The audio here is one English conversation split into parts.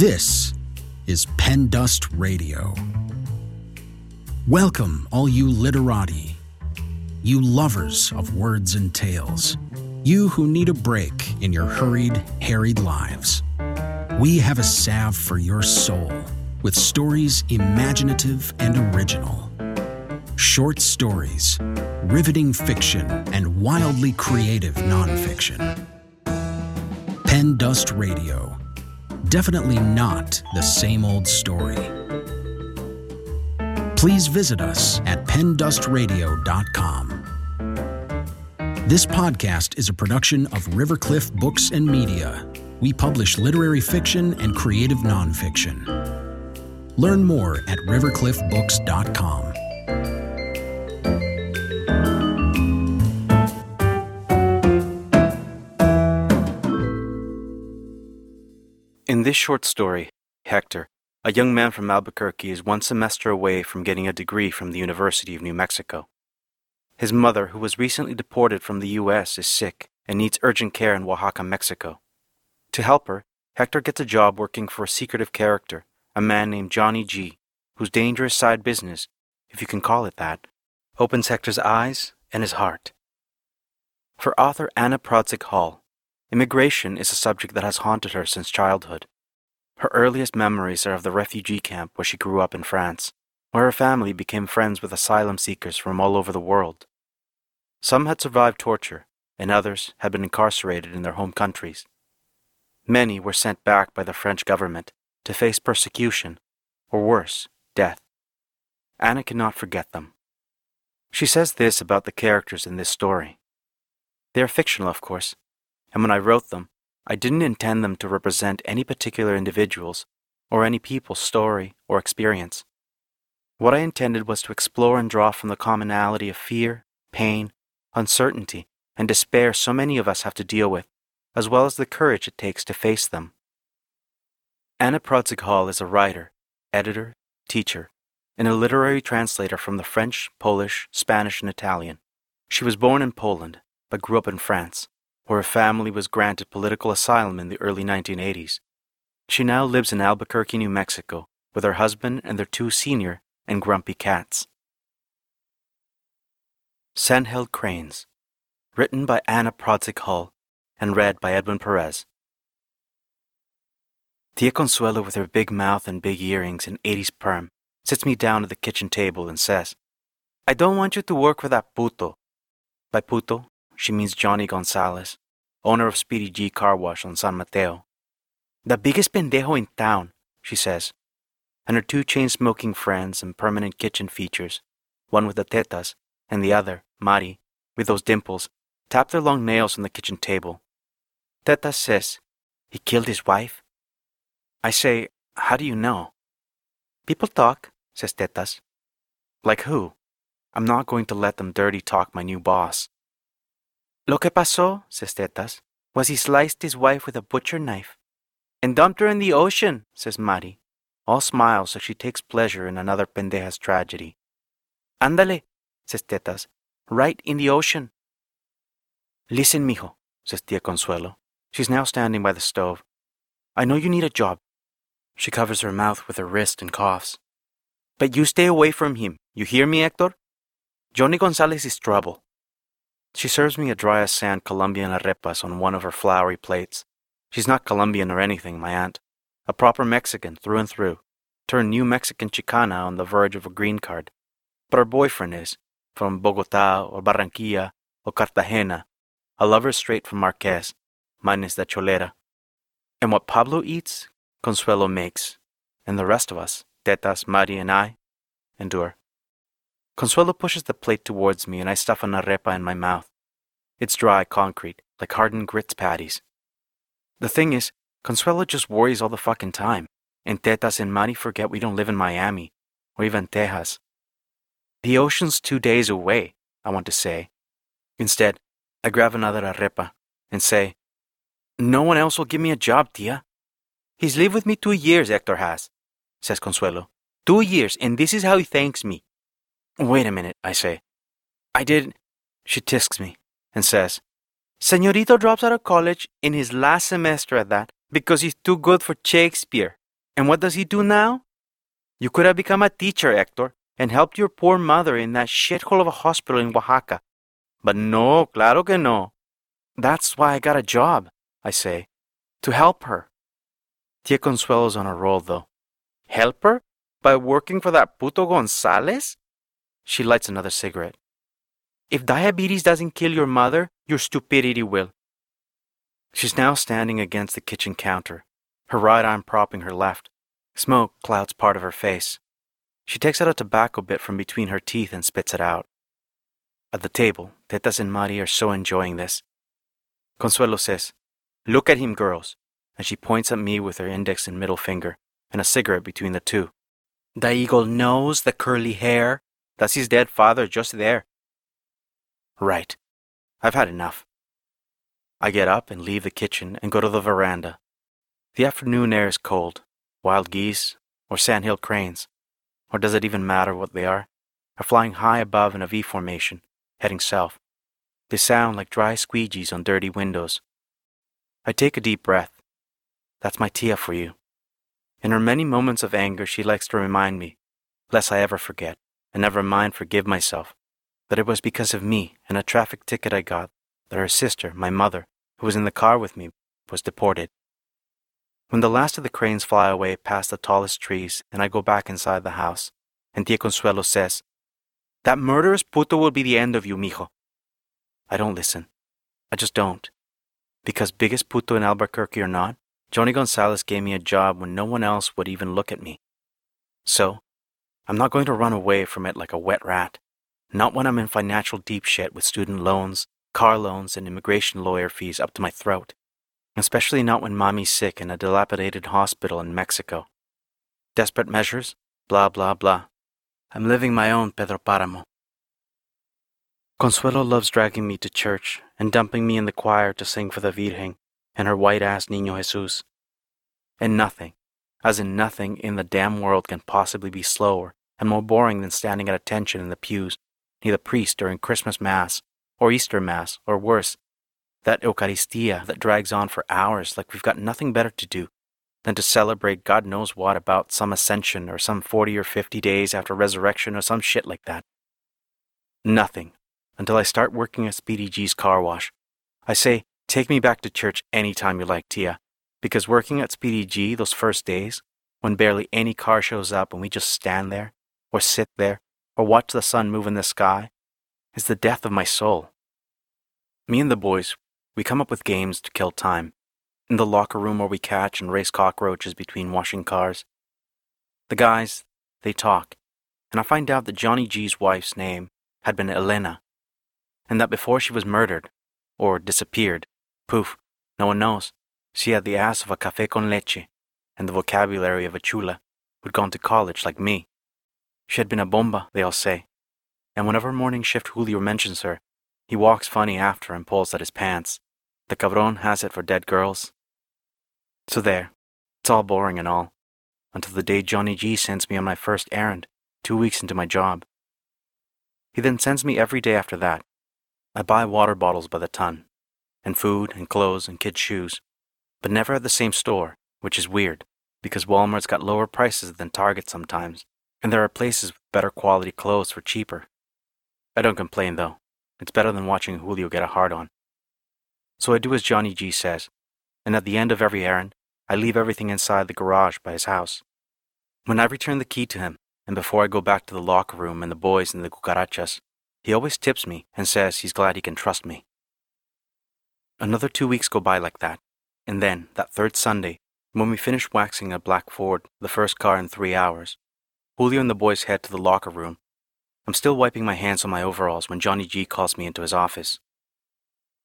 This is Pen Dust Radio. Welcome, all you literati, you lovers of words and tales, you who need a break in your hurried, harried lives. We have a salve for your soul with stories imaginative and original. Short stories, riveting fiction, and wildly creative nonfiction. Pen Dust Radio. Definitely not the same old story. Please visit us at pendustradio.com. This podcast is a production of Rivercliff Books and Media. We publish literary fiction and creative nonfiction. Learn more at rivercliffbooks.com. In this short story, Hector, a young man from Albuquerque, is one semester away from getting a degree from the University of New Mexico. His mother, who was recently deported from the U.S., is sick and needs urgent care in Oaxaca, Mexico. To help her, Hector gets a job working for a secretive character, a man named Johnny G, whose dangerous side business, if you can call it that, opens Hector's eyes and his heart. For author Anna Prodzig Hall, immigration is a subject that has haunted her since childhood. Her earliest memories are of the refugee camp where she grew up in France, where her family became friends with asylum seekers from all over the world. Some had survived torture, and others had been incarcerated in their home countries. Many were sent back by the French government to face persecution, or worse, death. Anna cannot forget them. She says this about the characters in this story. They are fictional, of course, and when I wrote them, I didn't intend them to represent any particular individual's or any people's story or experience. What I intended was to explore and draw from the commonality of fear, pain, uncertainty, and despair so many of us have to deal with, as well as the courage it takes to face them. Anna Prodzig Hall is a writer, editor, teacher, and a literary translator from the French, Polish, Spanish, and Italian. She was born in Poland, but grew up in France, where her family was granted political asylum in the early 1980s. She now lives in Albuquerque, New Mexico, with her husband and their two senior and grumpy cats. Sandhill Cranes, written by Anna Prodzik Hall and read by Edwin Perez. Tia Consuelo, with her big mouth and big earrings and 80s perm, sits me down at the kitchen table and says, I don't want you to work for that puto. By puto, she means Johnny Gonzalez, owner of Speedy G Car Wash on San Mateo. The biggest pendejo in town, she says, and her two chain smoking friends and permanent kitchen features, one with the tetas and the other, Mari, with those dimples, tap their long nails on the kitchen table. Tetas says, He killed his wife? I say, How do you know? People talk, says Tetas. Like who? I'm not going to let them dirty talk my new boss. Lo que pasó, says Tetas, was he sliced his wife with a butcher knife. And dumped her in the ocean, says Mari, all smiles as she takes pleasure in another pendeja's tragedy. Ándale, says Tetas, right in the ocean. Listen, mijo, says Tia Consuelo. She's now standing by the stove. I know you need a job. She covers her mouth with her wrist and coughs. But you stay away from him. You hear me, Hector? Johnny Gonzalez is trouble. She serves me a dry as sand Colombian arepas on one of her floury plates. She's not Colombian or anything, my aunt. A proper Mexican through and through. Turned New Mexican Chicana on the verge of a green card. But her boyfriend is, from Bogota or Barranquilla or Cartagena, a lover straight from Marquez, minus the cholera. And what Pablo eats, Consuelo makes, and the rest of us, Tetas, Mari, and I, endure. Consuelo pushes the plate towards me, and I stuff an arepa in my mouth. It's dry concrete, like hardened grits patties. The thing is, Consuelo just worries all the fucking time, and Tetas and Mari forget we don't live in Miami, or even Texas. The ocean's two days away, I want to say. Instead, I grab another arepa and say, No one else will give me a job, tia. He's lived with me two years, Hector has, says Consuelo. Two years, and this is how he thanks me. Wait a minute, I say. I did. She tisks me and says, Senorito drops out of college in his last semester at that because he's too good for Shakespeare. And what does he do now? You could have become a teacher, Hector, and helped your poor mother in that shithole of a hospital in Oaxaca. But no, claro que no. That's why I got a job, I say, to help her. Tia Consuelo's on a roll, though. Help her? By working for that puto Gonzalez? She lights another cigarette. If diabetes doesn't kill your mother, your stupidity will. She's now standing against the kitchen counter, her right arm propping her left. Smoke clouds part of her face. She takes out a tobacco bit from between her teeth and spits it out. At the table, Tetas and Mari are so enjoying this. Consuelo says, Look at him, girls, and she points at me with her index and middle finger, and a cigarette between the two. The eagle nose, the curly hair. That's his dead father just there. Right. I've had enough. I get up and leave the kitchen and go to the veranda. The afternoon air is cold. Wild geese, or sandhill cranes, or does it even matter what they are, are flying high above in a V formation, heading south. They sound like dry squeegees on dirty windows. I take a deep breath. That's my Tia for you. In her many moments of anger, she likes to remind me, lest I ever forget, and never mind forgive myself, that it was because of me and a traffic ticket I got that her sister, my mother, who was in the car with me, was deported. When the last of the cranes fly away past the tallest trees and I go back inside the house, and Tia Consuelo says, That murderous puto will be the end of you, mijo. I don't listen. I just don't. Because biggest puto in Albuquerque or not, Johnny Gonzalez gave me a job when no one else would even look at me. So, I'm not going to run away from it like a wet rat. Not when I'm in financial deep shit with student loans, car loans, and immigration lawyer fees up to my throat. Especially not when mommy's sick in a dilapidated hospital in Mexico. Desperate measures? Blah, blah, blah. I'm living my own Pedro Paramo. Consuelo loves dragging me to church and dumping me in the choir to sing for the Virgen and her white ass Niño Jesus. And nothing, as in nothing in the damn world can possibly be slower and more boring than standing at attention in the pews near the priest during Christmas Mass or Easter Mass, or worse, that Eucharistia that drags on for hours like we've got nothing better to do than to celebrate God knows what about some ascension or some 40 or 50 days after resurrection or some shit like that. Nothing until I start working at Speedy G's car wash. I say, take me back to church any time you like, Tia, because working at Speedy G those first days, when barely any car shows up and we just stand there, or sit there, or watch the sun move in the sky, is the death of my soul. Me and the boys, we come up with games to kill time. In the locker room where we catch and race cockroaches between washing cars. The guys, they talk, and I find out that Johnny G's wife's name had been Elena, and that before she was murdered, or disappeared, poof, no one knows, she had the ass of a café con leche and the vocabulary of a chula who'd gone to college like me. She had been a bomba, they all say, and whenever morning shift Julio mentions her, he walks funny after and pulls at his pants. The cabron has it for dead girls. So there, it's all boring and all, until the day Johnny G sends me on my first errand, two weeks into my job. He then sends me every day after that. I buy water bottles by the ton, and food and clothes and kids' shoes, but never at the same store, which is weird, because Walmart's got lower prices than Target sometimes, and there are places with better quality clothes for cheaper. I don't complain though. It's better than watching Julio get a hard on. So I do as Johnny G says, and at the end of every errand, I leave everything inside the garage by his house. When I return the key to him, and before I go back to the locker room and the boys and the cucarachas, he always tips me and says he's glad he can trust me. Another two weeks go by like that, and then, that third Sunday, when we finish waxing a black Ford, the first car in three hours, Julio and the boys head to the locker room I'm still wiping my hands on my overalls when Johnny G calls me into his office.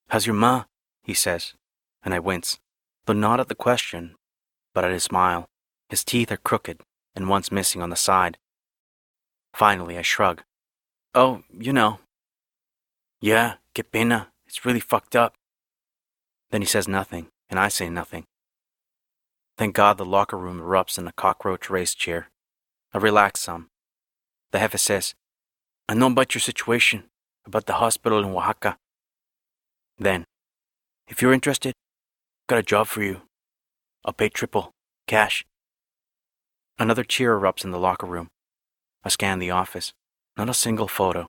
How's your ma? he says, and I wince, though not at the question, but at his smile. His teeth are crooked, and one's missing on the side. Finally, I shrug. Oh, you know. Yeah, que pena. It's really fucked up. Then he says nothing, and I say nothing. Thank God the locker room erupts in a cockroach race cheer. I relax some. The jefe says, I know about your situation, about the hospital in Oaxaca. Then, if you're interested, got a job for you. I'll pay triple, cash. Another cheer erupts in the locker room. I scan the office. Not a single photo.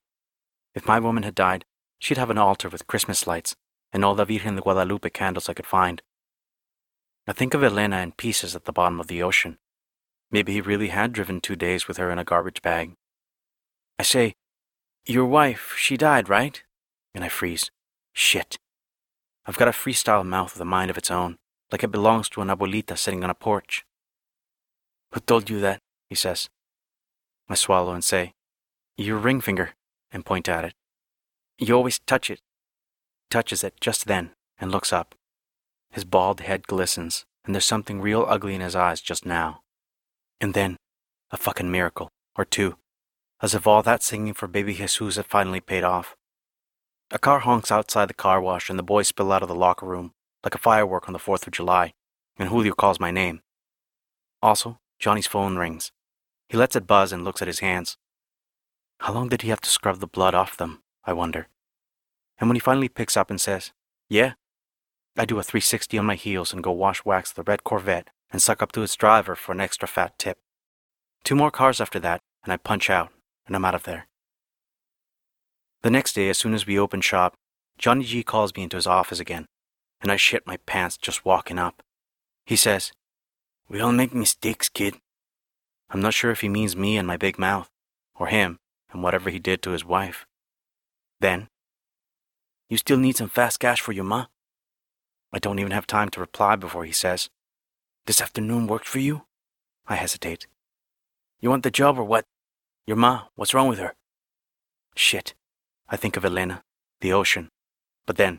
If my woman had died, she'd have an altar with Christmas lights and all the Virgen de Guadalupe candles I could find. I think of Elena in pieces at the bottom of the ocean. Maybe he really had driven two days with her in a garbage bag. I say, Your wife, she died, right? And I freeze. Shit. I've got a freestyle mouth with a mind of its own, like it belongs to an abuelita sitting on a porch. Who told you that? he says. I swallow and say, Your ring finger, and point at it. You always touch it. Touches it just then and looks up. His bald head glistens, and there's something real ugly in his eyes just now. And then, a fucking miracle, or two, as if all that singing for baby Jesus had finally paid off. A car honks outside the car wash, and the boys spill out of the locker room like a firework on the 4th of July, and Julio calls my name. Also, Johnny's phone rings. He lets it buzz and looks at his hands. How long did he have to scrub the blood off them, I wonder? And when he finally picks up and says, Yeah, I do a 360 on my heels and go wash wax the red Corvette and suck up to its driver for an extra fat tip. Two more cars after that, and I punch out, and I'm out of there. The next day, as soon as we open shop, Johnny G calls me into his office again, and I shit my pants just walking up. He says, We all make mistakes, kid. I'm not sure if he means me and my big mouth, or him and whatever he did to his wife. Then, You still need some fast cash for your ma? I don't even have time to reply before he says, This afternoon worked for you? I hesitate. You want the job or what? Your ma, what's wrong with her? Shit. I think of Elena, the ocean. But then,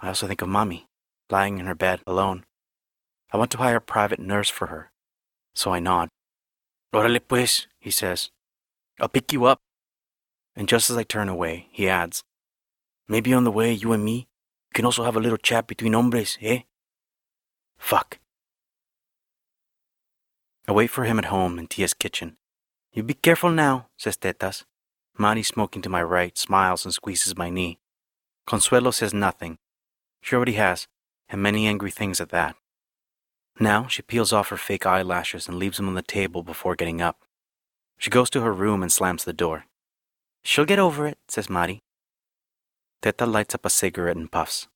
I also think of Mommy, lying in her bed alone. I want to hire a private nurse for her. So I nod. Órale pues, he says. I'll pick you up. And just as I turn away, he adds, Maybe on the way, you and me can also have a little chat between hombres, eh? Fuck. I wait for him at home in Tia's kitchen. You be careful now, says Tetas. Mari, smoking to my right, smiles and squeezes my knee. Consuelo says nothing. She already has, and many angry things at that. Now she peels off her fake eyelashes and leaves them on the table before getting up. She goes to her room and slams the door. She'll get over it, says Mari. Teta lights up a cigarette and puffs.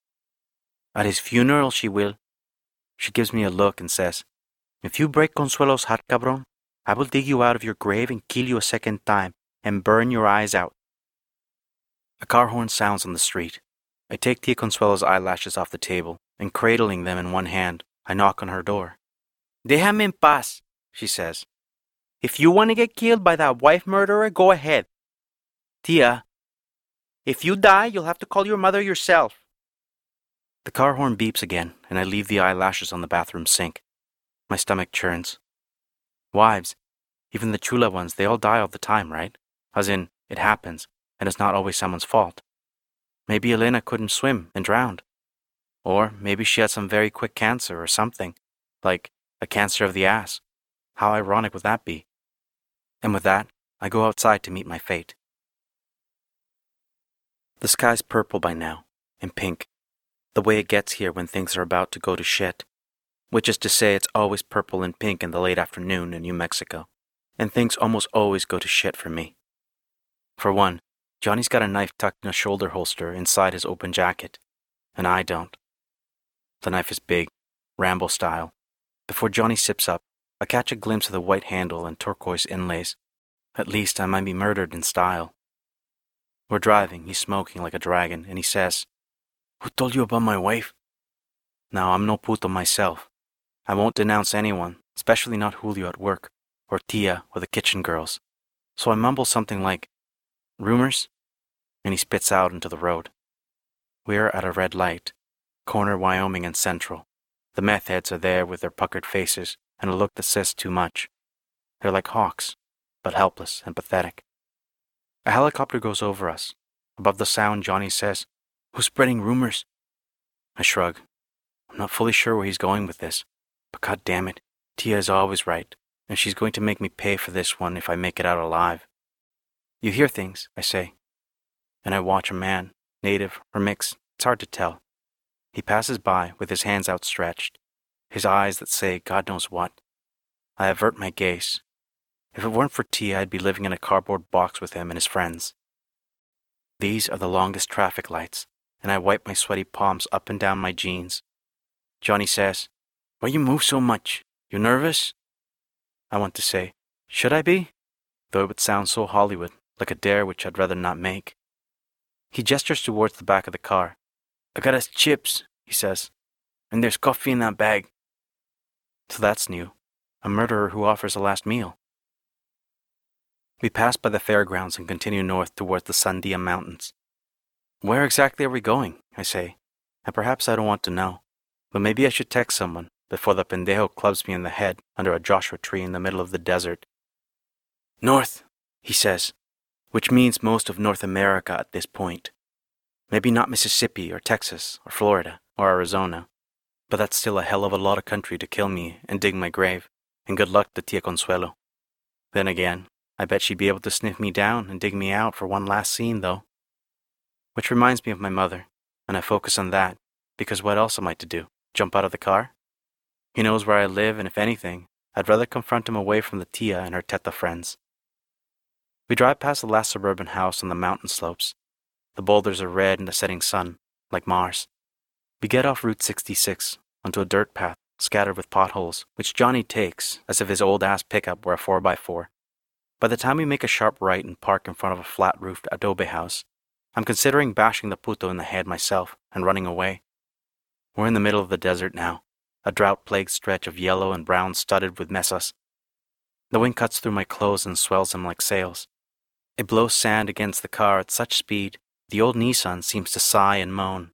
At his funeral, she will. She gives me a look and says, If you break Consuelo's heart, cabron, I will dig you out of your grave and kill you a second time and burn your eyes out. A car horn sounds on the street. I take Tia Consuelo's eyelashes off the table, and cradling them in one hand, I knock on her door. Déjame en paz, she says. If you want to get killed by that wife murderer, go ahead. Tia, if you die, you'll have to call your mother yourself. The car horn beeps again, and I leave the eyelashes on the bathroom sink. My stomach churns. Wives, even the chula ones, they all die all the time, right? As in, it happens, and it's not always someone's fault. Maybe Elena couldn't swim and drowned. Or maybe she had some very quick cancer or something, like a cancer of the ass. How ironic would that be? And with that, I go outside to meet my fate. The sky's purple by now, and pink, the way it gets here when things are about to go to shit, which is to say it's always purple and pink in the late afternoon in New Mexico, and things almost always go to shit for me. For one, Johnny's got a knife tucked in a shoulder holster inside his open jacket, and I don't. The knife is big, Rambo style. Before Johnny sips up, I catch a glimpse of the white handle and turquoise inlays. At least I might be murdered in style. We're driving, he's smoking like a dragon, and he says, Who told you about my wife? Now, I'm no puto myself. I won't denounce anyone, especially not Julio at work, or Tia, or the kitchen girls. So I mumble something like, Rumors? And he spits out into the road. We're at a red light, corner Wyoming and Central. The meth heads are there with their puckered faces and a look that says too much. They're like hawks, but helpless and pathetic. A helicopter goes over us. Above the sound, Johnny says, Who's spreading rumors? I shrug. I'm not fully sure where he's going with this, but god damn it, Tia is always right, and she's going to make me pay for this one if I make it out alive. You hear things, I say. And I watch a man, native or mixed, it's hard to tell. He passes by with his hands outstretched, his eyes that say God knows what. I avert my gaze. If it weren't for Tia, I'd be living in a cardboard box with him and his friends. These are the longest traffic lights, and I wipe my sweaty palms up and down my jeans. Johnny says, Why you move so much? You nervous? I want to say, Should I be? Though it would sound so Hollywood, like a dare which I'd rather not make. He gestures towards the back of the car. I got us chips, he says, and there's coffee in that bag. So that's new. A murderer who offers a last meal. We pass by the fairgrounds and continue north towards the Sandia Mountains. Where exactly are we going? I say, and perhaps I don't want to know, but maybe I should text someone before the pendejo clubs me in the head under a Joshua tree in the middle of the desert. North, he says, which means most of North America at this point. Maybe not Mississippi or Texas or Florida or Arizona, but that's still a hell of a lot of country to kill me and dig my grave, and good luck to Tia Consuelo. Then again, I bet she'd be able to sniff me down and dig me out for one last scene, though. Which reminds me of my mother, and I focus on that, because what else am I to do? Jump out of the car? He knows where I live, and if anything, I'd rather confront him away from the Tia and her Teta friends. We drive past the last suburban house on the mountain slopes. The boulders are red in the setting sun, like Mars. We get off Route 66 onto a dirt path scattered with potholes, which Johnny takes as if his old ass pickup were a 4x4. By the time we make a sharp right and park in front of a flat roofed adobe house, I'm considering bashing the puto in the head myself and running away. We're in the middle of the desert now, a drought plagued stretch of yellow and brown studded with mesas. The wind cuts through my clothes and swells them like sails. It blows sand against the car at such speed, the old Nissan seems to sigh and moan.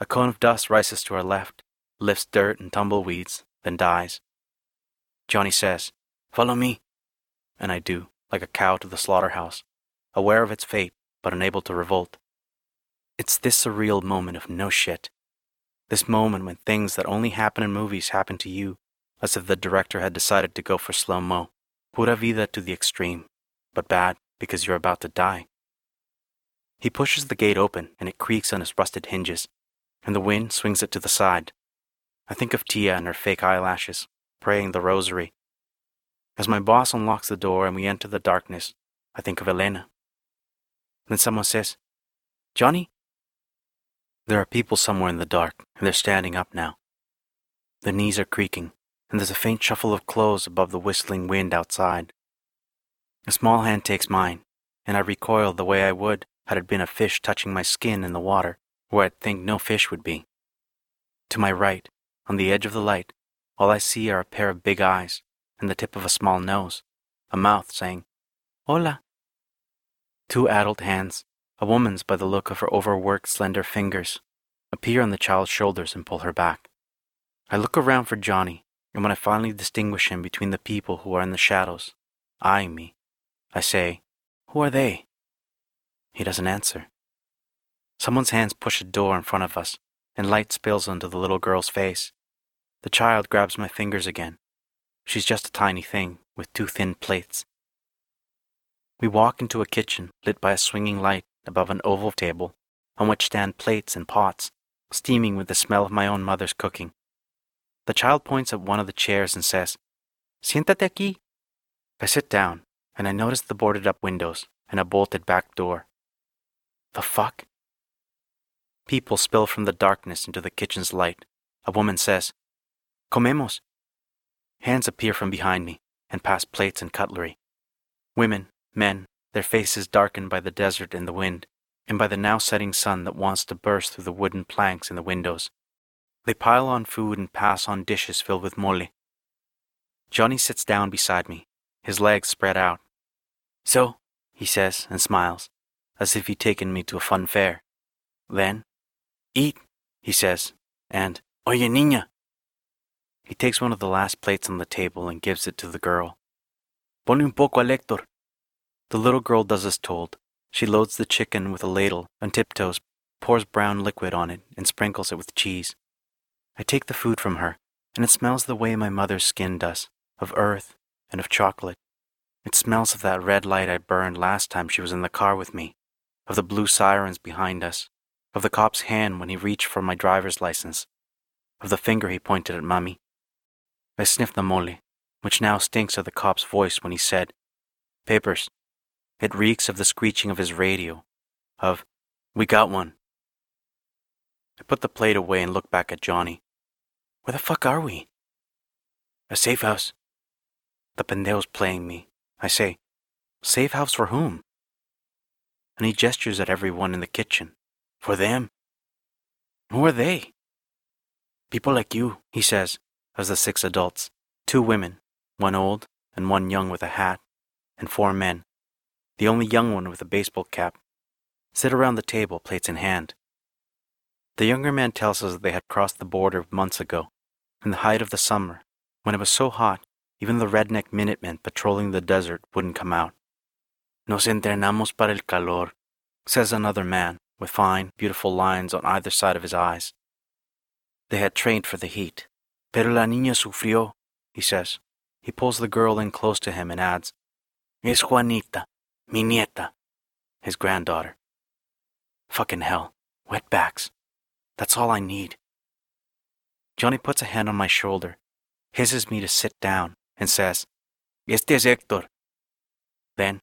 A cone of dust rises to our left, lifts dirt and tumbleweeds, then dies. Johnny says, Follow me. And I do like a cow to the slaughterhouse, aware of its fate but unable to revolt. It's this surreal moment of no shit. This moment when things that only happen in movies happen to you, as if the director had decided to go for slow mo. Pura vida to the extreme, but bad because you're about to die. He pushes the gate open and it creaks on its rusted hinges, and the wind swings it to the side. I think of Tia and her fake eyelashes, praying the rosary, as my boss unlocks the door and we enter the darkness, I think of Elena. Then someone says, Johnny? There are people somewhere in the dark, and they're standing up now. Their knees are creaking, and there's a faint shuffle of clothes above the whistling wind outside. A small hand takes mine, and I recoil the way I would had it been a fish touching my skin in the water, where I'd think no fish would be. To my right, on the edge of the light, all I see are a pair of big eyes, and the tip of a small nose, a mouth saying, Hola. Two adult hands, a woman's by the look of her overworked, slender fingers, appear on the child's shoulders and pull her back. I look around for Johnny, and when I finally distinguish him between the people who are in the shadows, eyeing me, I say, Who are they? He doesn't answer. Someone's hands push a door in front of us, and light spills onto the little girl's face. The child grabs my fingers again, She's just a tiny thing with two thin plates. We walk into a kitchen lit by a swinging light above an oval table on which stand plates and pots, steaming with the smell of my own mother's cooking. The child points at one of the chairs and says, Siéntate aquí. I sit down and I notice the boarded up windows and a bolted back door. The fuck? People spill from the darkness into the kitchen's light. A woman says, Comemos. Hands appear from behind me and pass plates and cutlery. Women, men, their faces darkened by the desert and the wind, and by the now setting sun that wants to burst through the wooden planks in the windows. They pile on food and pass on dishes filled with mole. Johnny sits down beside me, his legs spread out. So, he says and smiles, as if he'd taken me to a fun fair. Then, eat, he says, and, oye niña, he takes one of the last plates on the table and gives it to the girl. Ponle un poco al Hector. The little girl does as told. She loads the chicken with a ladle on tiptoes, pours brown liquid on it, and sprinkles it with cheese. I take the food from her, and it smells the way my mother's skin does of earth and of chocolate. It smells of that red light I burned last time she was in the car with me, of the blue sirens behind us, of the cop's hand when he reached for my driver's license, of the finger he pointed at Mummy. I sniff the mole, which now stinks of the cop's voice when he said, Papers. It reeks of the screeching of his radio, of, We got one. I put the plate away and looked back at Johnny. Where the fuck are we? A safe house. The pendejo's playing me. I say, Safe house for whom? And he gestures at everyone in the kitchen. For them. Who are they? People like you, he says, as the six adults, two women, one old and one young with a hat, and four men, the only young one with a baseball cap, sit around the table, plates in hand. The younger man tells us that they had crossed the border months ago, in the height of the summer, when it was so hot even the redneck Minutemen patrolling the desert wouldn't come out. Nos entrenamos para el calor, says another man, with fine, beautiful lines on either side of his eyes. They had trained for the heat. Pero la niña sufrió, he says. He pulls the girl in close to him and adds, Es Juanita, mi nieta, his granddaughter. Fucking hell, wetbacks. That's all I need. Johnny puts a hand on my shoulder, hisses me to sit down, and says, Este es Héctor. Then,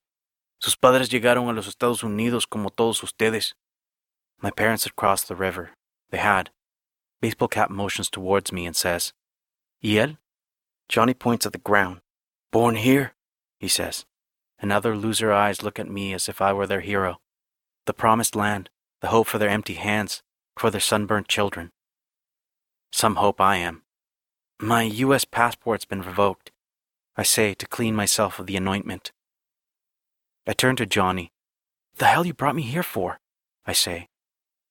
sus padres llegaron a los Estados Unidos como todos ustedes. My parents had crossed the river. They had. Baseball cap motions towards me and says, Y él? Johnny points at the ground. Born here, he says. And other loser eyes look at me as if I were their hero. The promised land, the hope for their empty hands, for their sunburnt children. Some hope I am. My U.S. passport's been revoked, I say to clean myself of the anointment. I turn to Johnny. The hell you brought me here for? I say.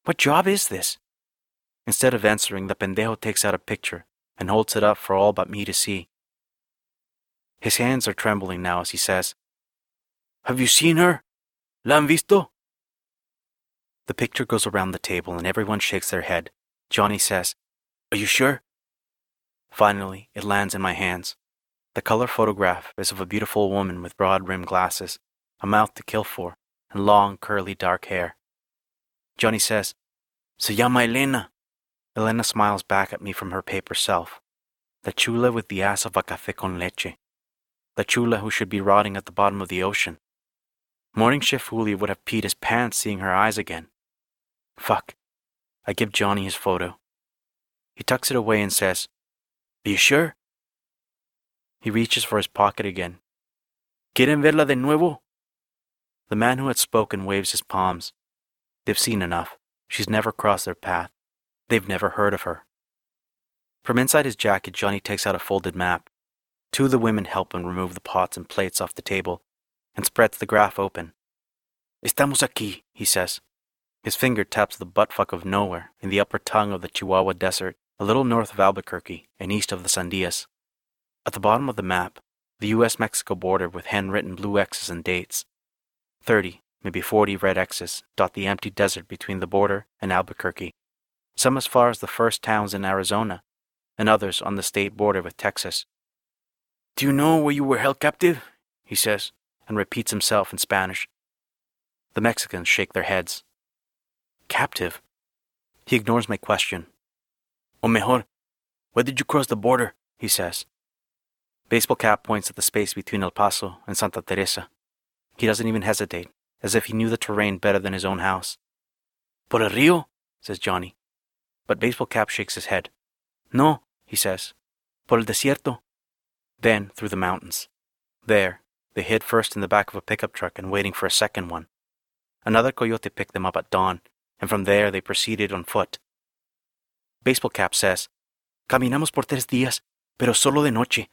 What job is this? Instead of answering, the pendejo takes out a picture and holds it up for all but me to see. His hands are trembling now as he says, Have you seen her? ¿La han visto? The picture goes around the table and everyone shakes their head. Johnny says, Are you sure? Finally, it lands in my hands. The color photograph is of a beautiful woman with broad rimmed glasses, a mouth to kill for, and long, curly, dark hair. Johnny says, Se llama Elena. Elena smiles back at me from her paper self. The chula with the ass of a café con leche. The chula who should be rotting at the bottom of the ocean. Morning shift Julio would have peed his pants seeing her eyes again. Fuck. I give Johnny his photo. He tucks it away and says, Are you sure? He reaches for his pocket again. ¿Quieren verla de nuevo? The man who had spoken waves his palms. They've seen enough. She's never crossed their path. They've never heard of her. From inside his jacket, Johnny takes out a folded map. Two of the women help him remove the pots and plates off the table and spreads the graph open. Estamos aquí, he says. His finger taps the buttfuck of nowhere in the upper tongue of the Chihuahua Desert, a little north of Albuquerque and east of the Sandias. At the bottom of the map, the US Mexico border with handwritten blue X's and dates. 30, maybe 40 red X's dot the empty desert between the border and Albuquerque, some as far as the first towns in Arizona, and others on the state border with Texas. Do you know where you were held captive? he says, and repeats himself in Spanish. The Mexicans shake their heads. Captive? He ignores my question. O mejor, where did you cross the border? he says. Baseball cap points at the space between El Paso and Santa Teresa. He doesn't even hesitate, as if he knew the terrain better than his own house. Por el río? says Johnny. But Baseball Cap shakes his head. No, he says. Por el desierto. Then through the mountains. There, they hid first in the back of a pickup truck and waiting for a second one. Another coyote picked them up at dawn, and from there they proceeded on foot. Baseball Cap says, Caminamos por tres días, pero solo de noche.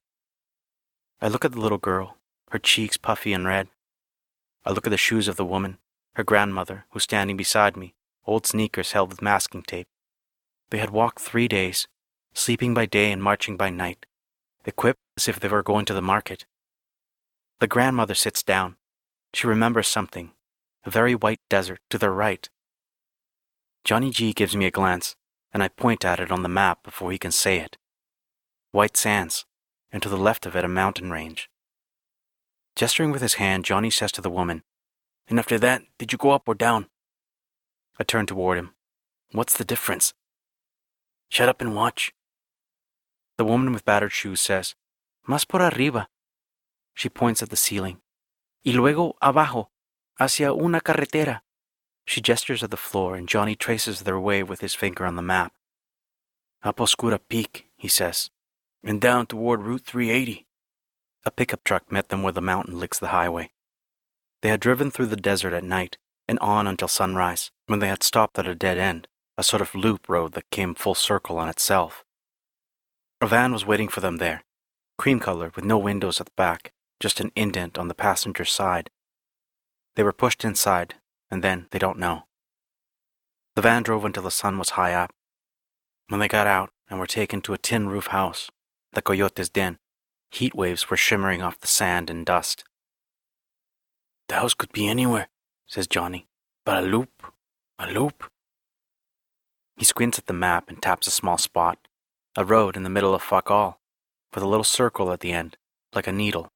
I look at the little girl, her cheeks puffy and red. I look at the shoes of the woman, her grandmother, who's standing beside me, old sneakers held with masking tape. They had walked three days, sleeping by day and marching by night, equipped as if they were going to the market. The grandmother sits down. She remembers something a very white desert to their right. Johnny G gives me a glance, and I point at it on the map before he can say it. White sands, and to the left of it a mountain range. Gesturing with his hand, Johnny says to the woman, And after that, did you go up or down? I turn toward him. What's the difference? Shut up and watch. The woman with battered shoes says, más por arriba. She points at the ceiling. Y luego abajo, hacia una carretera. She gestures at the floor, and Johnny traces their way with his finger on the map. Up Oscura Peak, he says, and down toward Route 380. A pickup truck met them where the mountain licks the highway. They had driven through the desert at night and on until sunrise, when they had stopped at a dead end, a sort of loop road that came full circle on itself. A van was waiting for them there, cream colored with no windows at the back, just an indent on the passenger side. They were pushed inside, and then they don't know. The van drove until the sun was high up. When they got out and were taken to a tin roof house, the Coyote's den, heat waves were shimmering off the sand and dust. The house could be anywhere, says Johnny, but a loop, a loop. He squints at the map and taps a small spot, a road in the middle of fuck all, with a little circle at the end, like a needle.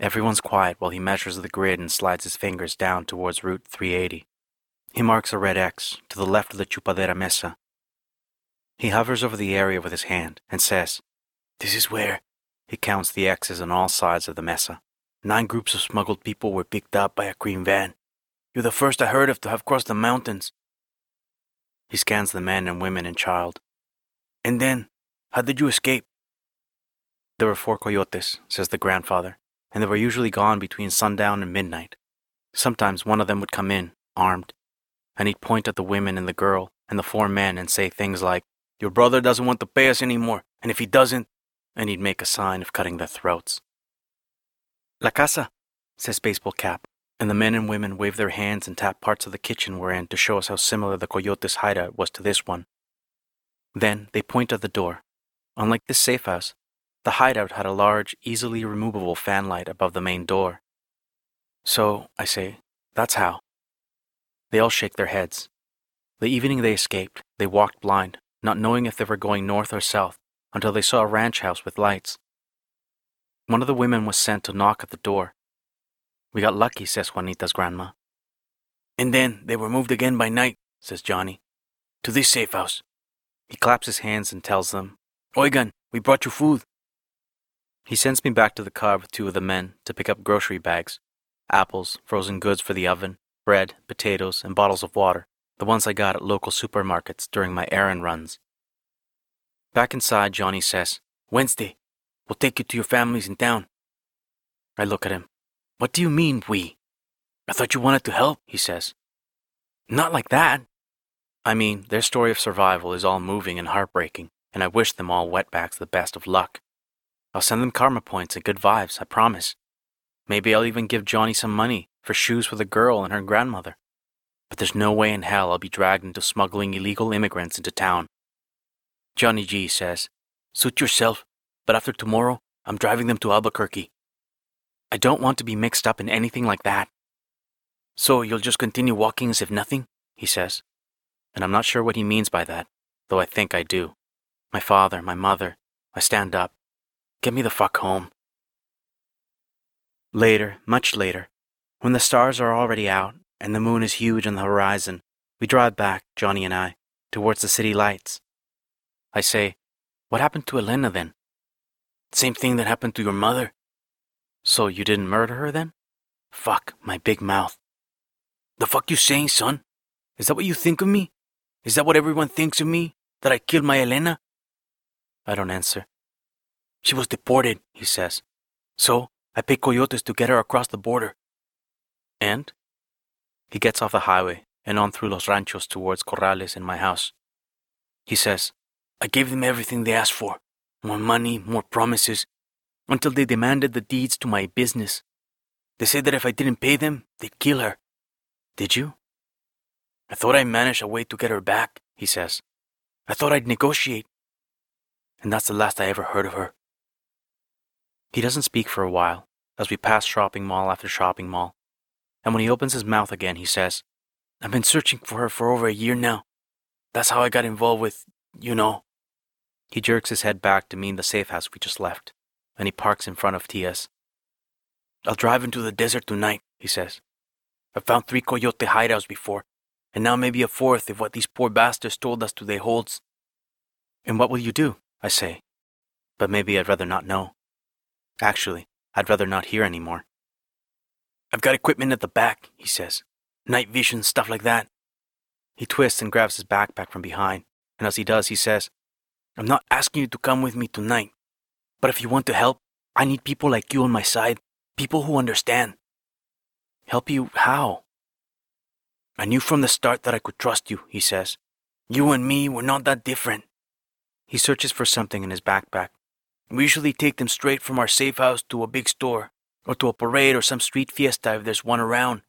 Everyone's quiet while he measures the grid and slides his fingers down towards Route 380. He marks a red X to the left of the Chupadera Mesa. He hovers over the area with his hand and says, This is where. He counts the X's on all sides of the mesa. Nine groups of smuggled people were picked up by a green van. You're the first I heard of to have crossed the mountains. He scans the men and women and child. And then, how did you escape? There were four coyotes, says the grandfather, and they were usually gone between sundown and midnight. Sometimes one of them would come in, armed, and he'd point at the women and the girl and the four men and say things like, Your brother doesn't want to pay us anymore, and if he doesn't, and he'd make a sign of cutting their throats. La casa, says Baseball Cap, and the men and women wave their hands and tap parts of the kitchen we're in to show us how similar the coyote's hideout was to this one. Then they point at the door. Unlike this safe house, the hideout had a large, easily removable fanlight above the main door. So, I say, that's how. They all shake their heads. The evening they escaped, they walked blind, not knowing if they were going north or south, until they saw a ranch house with lights. One of the women was sent to knock at the door. We got lucky, says Juanita's grandma. And then they were moved again by night, says Johnny, to this safe house. He claps his hands and tells them, Oigan, we brought you food. He sends me back to the car with two of the men to pick up grocery bags apples, frozen goods for the oven, bread, potatoes, and bottles of water, the ones I got at local supermarkets during my errand runs. Back inside, Johnny says, Wednesday, we'll take you to your families in town. I look at him. What do you mean, we? I thought you wanted to help, he says. Not like that. I mean, their story of survival is all moving and heartbreaking, and I wish them all wetbacks the best of luck. I'll send them karma points and good vibes, I promise. Maybe I'll even give Johnny some money for shoes for the girl and her grandmother. But there's no way in hell I'll be dragged into smuggling illegal immigrants into town. Johnny G says, Suit yourself, but after tomorrow, I'm driving them to Albuquerque. I don't want to be mixed up in anything like that. So you'll just continue walking as if nothing? He says. And I'm not sure what he means by that, though I think I do. My father, my mother, I stand up. Get me the fuck home. Later, much later, when the stars are already out and the moon is huge on the horizon, we drive back, Johnny and I, towards the city lights. I say, What happened to Elena then? Same thing that happened to your mother. So you didn't murder her then? Fuck, my big mouth. The fuck you saying, son? Is that what you think of me? Is that what everyone thinks of me? That I killed my Elena? I don't answer. She was deported, he says. So I paid coyotes to get her across the border. And? He gets off the highway and on through Los Ranchos towards Corrales and my house. He says, I gave them everything they asked for more money, more promises, until they demanded the deeds to my business. They said that if I didn't pay them, they'd kill her. Did you? I thought I managed a way to get her back, he says. I thought I'd negotiate. And that's the last I ever heard of her. He doesn't speak for a while, as we pass shopping mall after shopping mall. And when he opens his mouth again, he says, I've been searching for her for over a year now. That's how I got involved with, you know. He jerks his head back to mean the safe house we just left, and he parks in front of Tia's. I'll drive into the desert tonight, he says. I've found three coyote hideouts before, and now maybe a fourth if what these poor bastards told us today holds. And what will you do? I say. but maybe I'd rather not know. Actually, I'd rather not hear any more. I've got equipment at the back, he says. Night vision, stuff like that. He twists and grabs his backpack from behind, and as he does, he says, I'm not asking you to come with me tonight, but if you want to help, I need people like you on my side, people who understand. Help you how? I knew from the start that I could trust you, he says. You and me were not that different. He searches for something in his backpack. We usually take them straight from our safe house to a big store, or to a parade or some street fiesta if there's one around.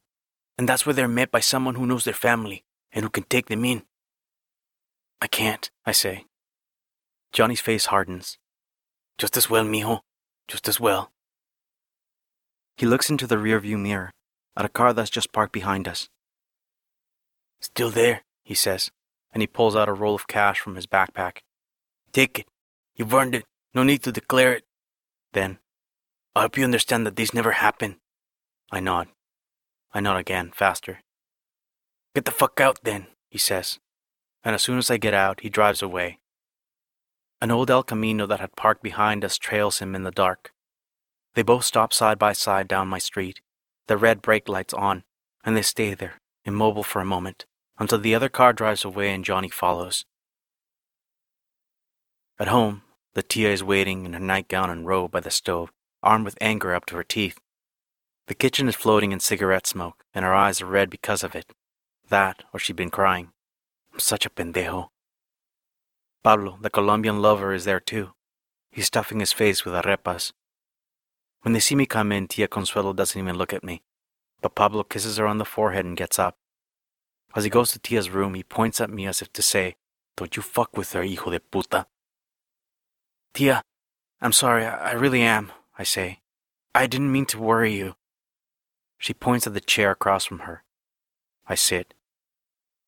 And that's where they're met by someone who knows their family and who can take them in. I can't, I say. Johnny's face hardens. Just as well, mijo. Just as well. He looks into the rearview mirror at a car that's just parked behind us. Still there, he says, and he pulls out a roll of cash from his backpack. Take it. You've earned it. No need to declare it. Then, I hope you understand that this never happened. I nod. I nod again, faster. Get the fuck out then, he says. And as soon as I get out, he drives away. An old El Camino that had parked behind us trails him in the dark. They both stop side by side down my street, the red brake lights on, and they stay there, immobile for a moment, until the other car drives away and Johnny follows. At home, the tia is waiting in her nightgown and robe by the stove, armed with anger up to her teeth. The kitchen is floating in cigarette smoke, and her eyes are red because of it. That, or she'd been crying. I'm such a pendejo. Pablo, the Colombian lover, is there too. He's stuffing his face with arepas. When they see me come in, Tia Consuelo doesn't even look at me, but Pablo kisses her on the forehead and gets up. As he goes to Tia's room, he points at me as if to say, Don't you fuck with her, hijo de puta. Tia, I'm sorry, I really am, I say. I didn't mean to worry you. She points at the chair across from her. I sit.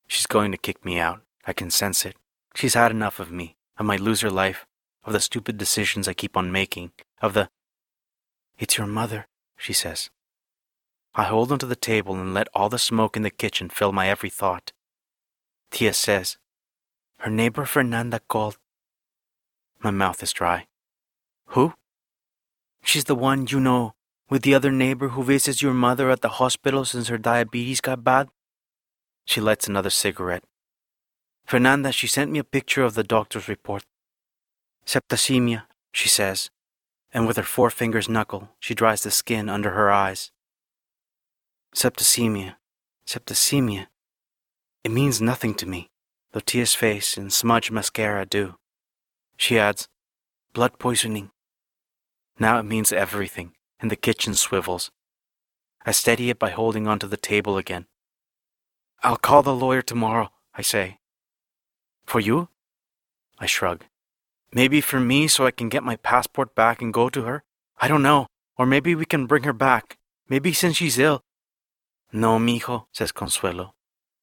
She's going to kick me out. I can sense it. She's had enough of me, of my loser life, of the stupid decisions I keep on making, of the. It's your mother, she says. I hold onto the table and let all the smoke in the kitchen fill my every thought. Tia says, Her neighbor Fernanda called. My mouth is dry. Who? She's the one you know, with the other neighbor who visits your mother at the hospital since her diabetes got bad. She lights another cigarette. Fernanda, she sent me a picture of the doctor's report. Septicemia, she says, and with her forefingers knuckle, she dries the skin under her eyes. Septicemia, septicemia. It means nothing to me, though Tia's face and smudged mascara do. She adds, blood poisoning. Now it means everything, and the kitchen swivels. I steady it by holding onto the table again. I'll call the lawyer tomorrow, I say. For you? I shrug. Maybe for me so I can get my passport back and go to her? I don't know. Or maybe we can bring her back. Maybe since she's ill. No, mijo, says Consuelo.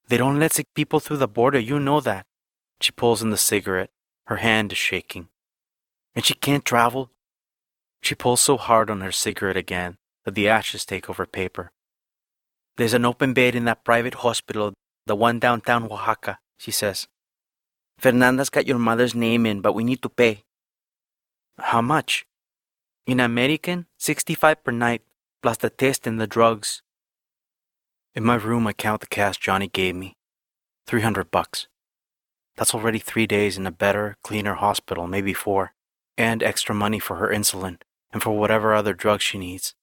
They don't let sick people through the border, you know that. She pulls in the cigarette. Her hand is shaking. And she can't travel. She pulls so hard on her cigarette again that the ashes take over paper. There's an open bed in that private hospital, the one downtown Oaxaca, she says. Fernanda's got your mother's name in, but we need to pay. How much? In American, 65 per night, plus the test and the drugs. In my room, I count the cash Johnny gave me. 300 bucks. That's already three days in a better, cleaner hospital, maybe four, and extra money for her insulin and for whatever other drugs she needs.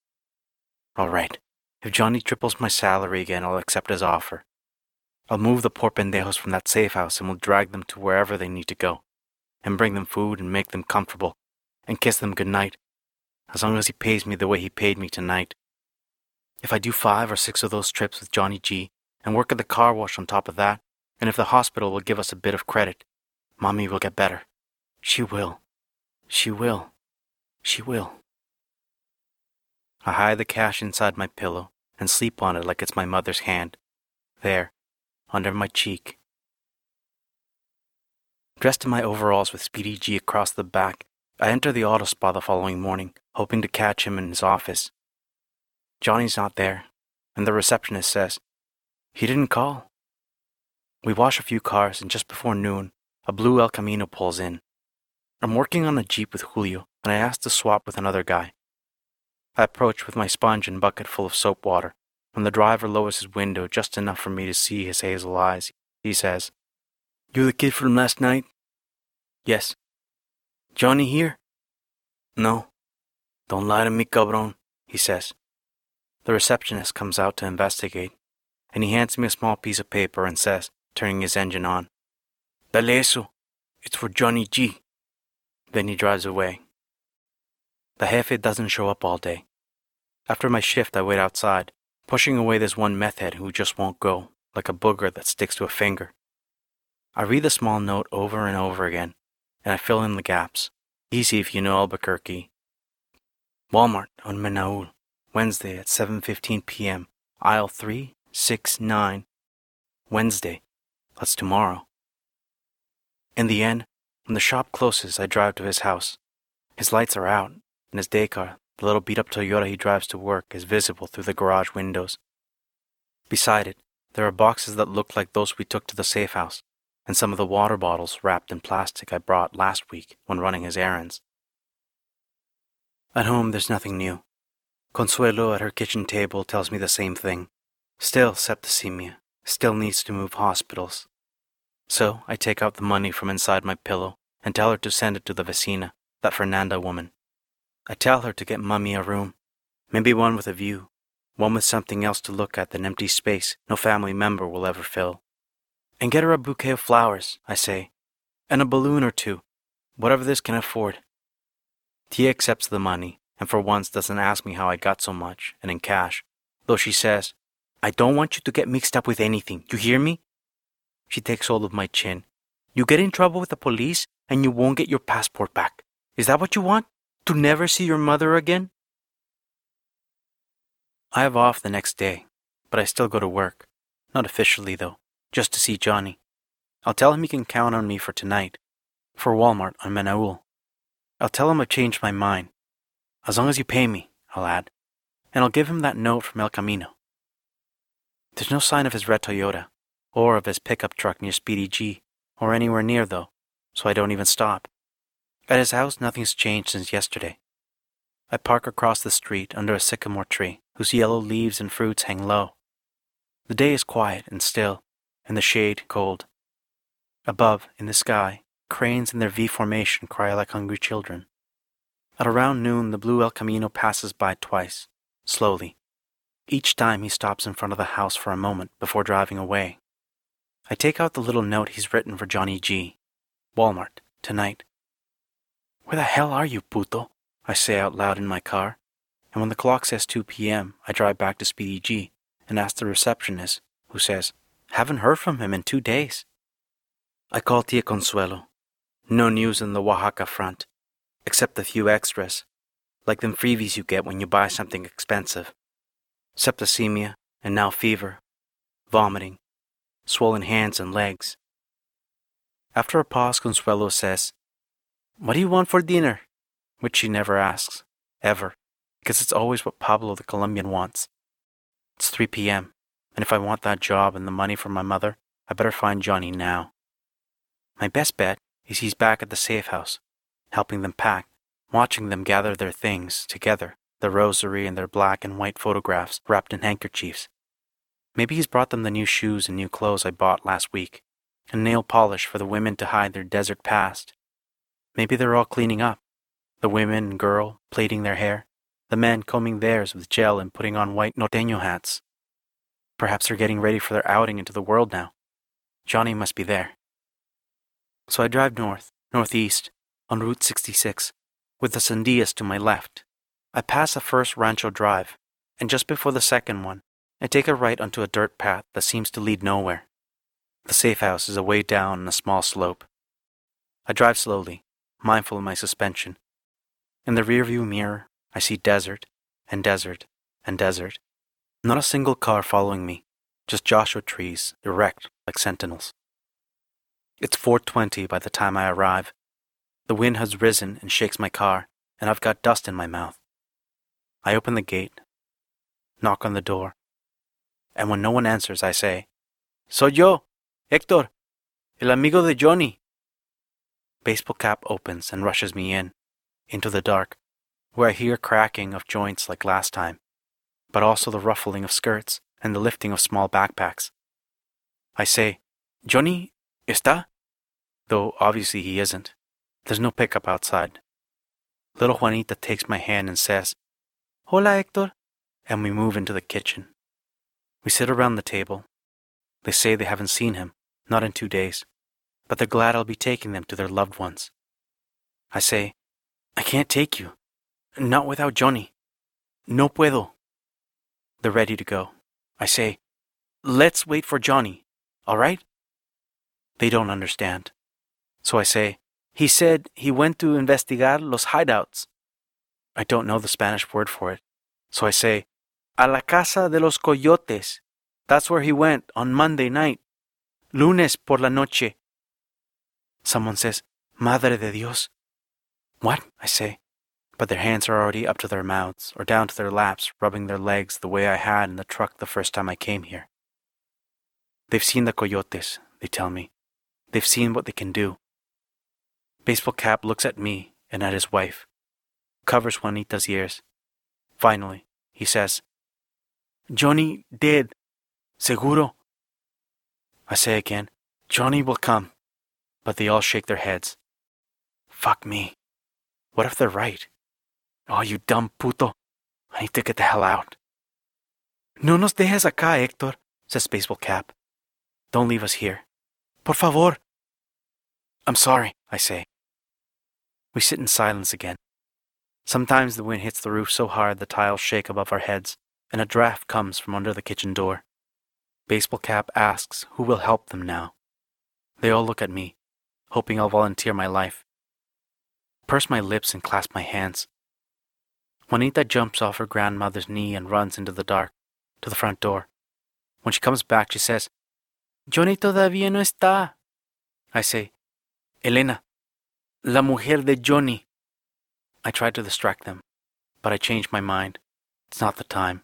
All right, if Johnny triples my salary again, I'll accept his offer. I'll move the poor pendejos from that safe house and we'll drag them to wherever they need to go, and bring them food and make them comfortable, and kiss them good night, as long as he pays me the way he paid me tonight. If I do five or six of those trips with Johnny G and work at the car wash on top of that, and if the hospital will give us a bit of credit, Mommy will get better. She will. She will. She will. I hide the cash inside my pillow and sleep on it like it's my mother's hand. There, under my cheek. Dressed in my overalls with Speedy G across the back, I enter the auto spa the following morning, hoping to catch him in his office. Johnny's not there, and the receptionist says, He didn't call. We wash a few cars, and just before noon, a blue El Camino pulls in. I'm working on a Jeep with Julio, and I asked to swap with another guy. I approach with my sponge and bucket full of soap water. When the driver lowers his window just enough for me to see his hazel eyes, he says, You the kid from last night? Yes. Johnny here? No. Don't lie to me, cabron, he says. The receptionist comes out to investigate, and he hands me a small piece of paper and says, turning his engine on, Dale eso. It's for Johnny G. Then he drives away. The jefe doesn't show up all day. After my shift, I wait outside, pushing away this one meth head who just won't go, like a booger that sticks to a finger. I read the small note over and over again, and I fill in the gaps. Easy if you know Albuquerque. Walmart on Menaul, Wednesday at 7:15 p.m. Aisle 369. Wednesday. That's tomorrow. In the end, when the shop closes, I drive to his house. His lights are out, and his day car, the little beat up Toyota he drives to work, is visible through the garage windows. Beside it, there are boxes that look like those we took to the safe house, and some of the water bottles wrapped in plastic I brought last week when running his errands. At home, there's nothing new. Consuelo at her kitchen table tells me the same thing. Still septicemia, still needs to move hospitals. So I take out the money from inside my pillow and tell her to send it to the vecina, that Fernanda woman. I tell her to get Mummy a room, maybe one with a view, one with something else to look at than empty space no family member will ever fill. And get her a bouquet of flowers, I say, and a balloon or two, whatever this can afford. Tia accepts the money and for once doesn't ask me how I got so much and in cash, though she says, I don't want you to get mixed up with anything. You hear me? She takes hold of my chin. You get in trouble with the police and you won't get your passport back. Is that what you want? To never see your mother again? I have off the next day, but I still go to work. Not officially, though, just to see Johnny. I'll tell him he can count on me for tonight, for Walmart on Menaul. I'll tell him I've changed my mind. As long as you pay me, I'll add, and I'll give him that note from El Camino. There's no sign of his red Toyota, or of his pickup truck near Speedy G, or anywhere near, though, so I don't even stop. At his house, nothing's changed since yesterday. I park across the street under a sycamore tree whose yellow leaves and fruits hang low. The day is quiet and still, and the shade cold. Above, in the sky, cranes in their V formation cry like hungry children. At around noon, the blue El Camino passes by twice, slowly. Each time he stops in front of the house for a moment before driving away. I take out the little note he's written for Johnny G. Walmart, tonight. Where the hell are you, puto? I say out loud in my car. And when the clock says 2 p.m., I drive back to Speedy G and ask the receptionist, who says, Haven't heard from him in two days. I call Tia Consuelo. No news on the Oaxaca front, except a few extras, like them freebies you get when you buy something expensive. Septicemia, and now fever, vomiting, swollen hands and legs. After a pause, Consuelo says, What do you want for dinner? Which she never asks, ever, because it's always what Pablo the Colombian wants. It's 3 p.m., and if I want that job and the money for my mother, I better find Johnny now. My best bet is he's back at the safe house, helping them pack, watching them gather their things together, the rosary and their black and white photographs wrapped in handkerchiefs. Maybe he's brought them the new shoes and new clothes I bought last week, and nail polish for the women to hide their desert past. Maybe they're all cleaning up, the women and girl plaiting their hair, the men combing theirs with gel and putting on white norteño hats. Perhaps they're getting ready for their outing into the world now. Johnny must be there. So I drive north, northeast, on Route 66, with the Sandias to my left. I pass the first Rancho Drive, and just before the second one, I take a right onto a dirt path that seems to lead nowhere. The safe house is away down on a small slope. I drive slowly, mindful of my suspension. In the rearview mirror, I see desert and desert and desert. Not a single car following me, just Joshua trees erect like sentinels. It's 4:20 by the time I arrive. The wind has risen and shakes my car, and I've got dust in my mouth. I open the gate, knock on the door, and when no one answers, I say, Soy yo, Hector, el amigo de Johnny. Baseball cap opens and rushes me in, into the dark, where I hear cracking of joints like last time, but also the ruffling of skirts and the lifting of small backpacks. I say, Johnny, está? Though obviously he isn't. There's no pickup outside. Little Juanita takes my hand and says, Hola, Hector, and we move into the kitchen. We sit around the table. They say they haven't seen him, not in two days, but they're glad I'll be taking them to their loved ones. I say, I can't take you. Not without Johnny. No puedo. They're ready to go. I say, let's wait for Johnny, all right? They don't understand. So I say, he said he went to investigar los hideouts. I don't know the Spanish word for it. So I say, a la casa de los coyotes. That's where he went on Monday night. Lunes por la noche. Someone says, Madre de Dios. What? I say. But their hands are already up to their mouths or down to their laps, rubbing their legs the way I had in the truck the first time I came here. They've seen the coyotes, they tell me. They've seen what they can do. Baseball Cap looks at me and at his wife, covers Juanita's ears. Finally, he says, Johnny dead. Seguro. I say again, Johnny will come. But they all shake their heads. Fuck me. What if they're right? Oh, you dumb puto. I need to get the hell out. No nos dejes acá, Hector, says Baseball Cap. Don't leave us here. Por favor. I'm sorry, I say. We sit in silence again. Sometimes the wind hits the roof so hard the tiles shake above our heads, and a draft comes from under the kitchen door. Baseball Cap asks who will help them now. They all look at me, hoping I'll volunteer my life. Purse my lips and clasp my hands. Juanita jumps off her grandmother's knee and runs into the dark, to the front door. When she comes back, she says, Johnny todavía no está. I say, Elena, la mujer de Johnny. I tried to distract them, but I changed my mind. It's not the time.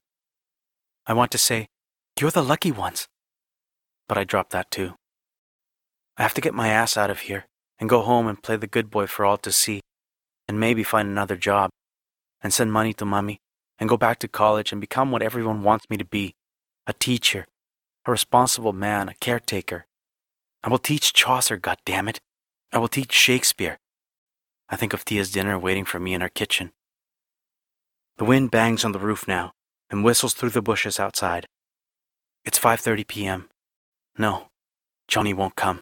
I want to say, You're the lucky ones. But I dropped that too. I have to get my ass out of here and go home and play the good boy for all to see, and maybe find another job and send money to mommy and go back to college and become what everyone wants me to be a teacher, a responsible man, a caretaker. I will teach Chaucer, goddammit. I will teach Shakespeare. I think of Tia's dinner waiting for me in our kitchen. The wind bangs on the roof now and whistles through the bushes outside. It's 5:30 p.m. No, Johnny won't come.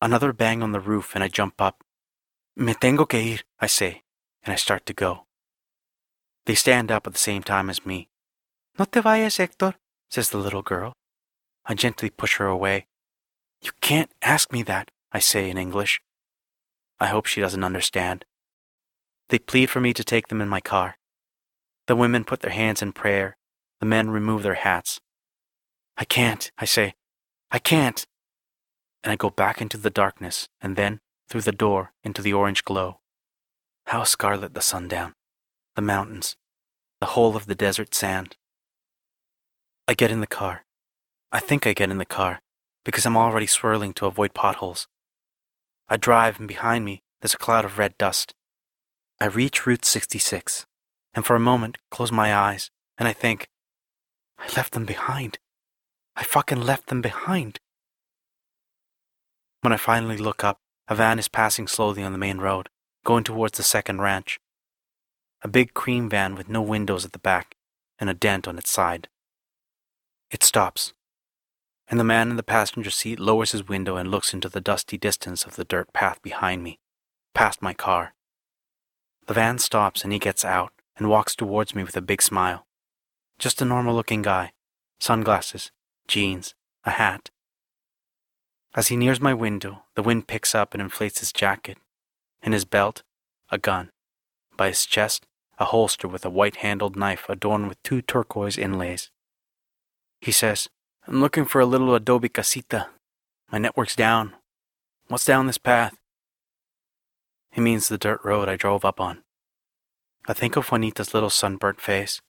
Another bang on the roof and I jump up. Me tengo que ir, I say, and I start to go. They stand up at the same time as me. No te vayas, Hector, says the little girl. I gently push her away. You can't ask me that, I say in English. I hope she doesn't understand. They plead for me to take them in my car. The women put their hands in prayer. The men remove their hats. I can't, I say. I can't. And I go back into the darkness and then, through the door, into the orange glow. How scarlet the sundown the mountains, the whole of the desert sand. I get in the car. I think I get in the car because I'm already swirling to avoid potholes. I drive, and behind me, there's a cloud of red dust. I reach Route 66, and for a moment close my eyes, and I think, I left them behind. I fucking left them behind. When I finally look up, a van is passing slowly on the main road, going towards the second ranch a big cream van with no windows at the back and a dent on its side. It stops, and the man in the passenger seat lowers his window and looks into the dusty distance of the dirt path behind me, past my car. The van stops and he gets out and walks towards me with a big smile. Just a normal looking guy sunglasses, jeans, a hat. As he nears my window, the wind picks up and inflates his jacket. In his belt, a gun. By his chest, a holster with a white handled knife adorned with two turquoise inlays. He says, I'm looking for a little adobe casita. My network's down. What's down this path? He means the dirt road I drove up on. I think of Juanita's little sunburnt face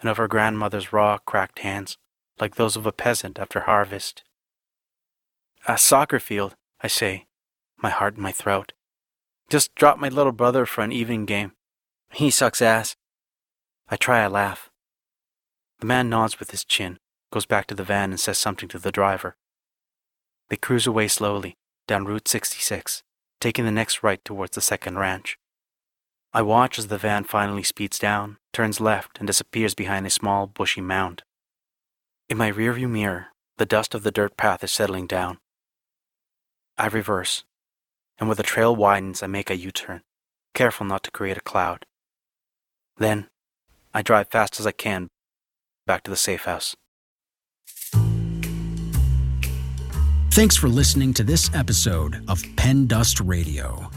and of her grandmother's raw, cracked hands, like those of a peasant after harvest. A soccer field, I say, my heart in my throat. Just dropped my little brother for an evening game. He sucks ass. I try a laugh. The man nods with his chin, goes back to the van, and says something to the driver. They cruise away slowly down Route 66, taking the next right towards the second ranch. I watch as the van finally speeds down, turns left, and disappears behind a small, bushy mound. In my rearview mirror, the dust of the dirt path is settling down. I reverse, and where the trail widens, I make a U turn, careful not to create a cloud. Then, I drive fast as I can back to the safe house. Thanks for listening to this episode of Pen Dust Radio.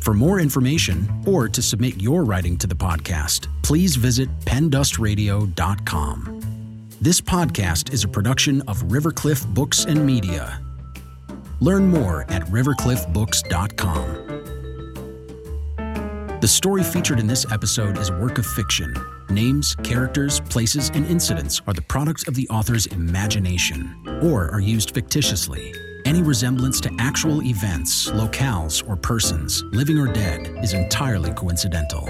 For more information or to submit your writing to the podcast, please visit pendustradio.com. This podcast is a production of Rivercliff Books and Media. Learn more at rivercliffbooks.com. The story featured in this episode is a work of fiction. Names, characters, places, and incidents are the products of the author's imagination or are used fictitiously. Any resemblance to actual events, locales, or persons, living or dead, is entirely coincidental.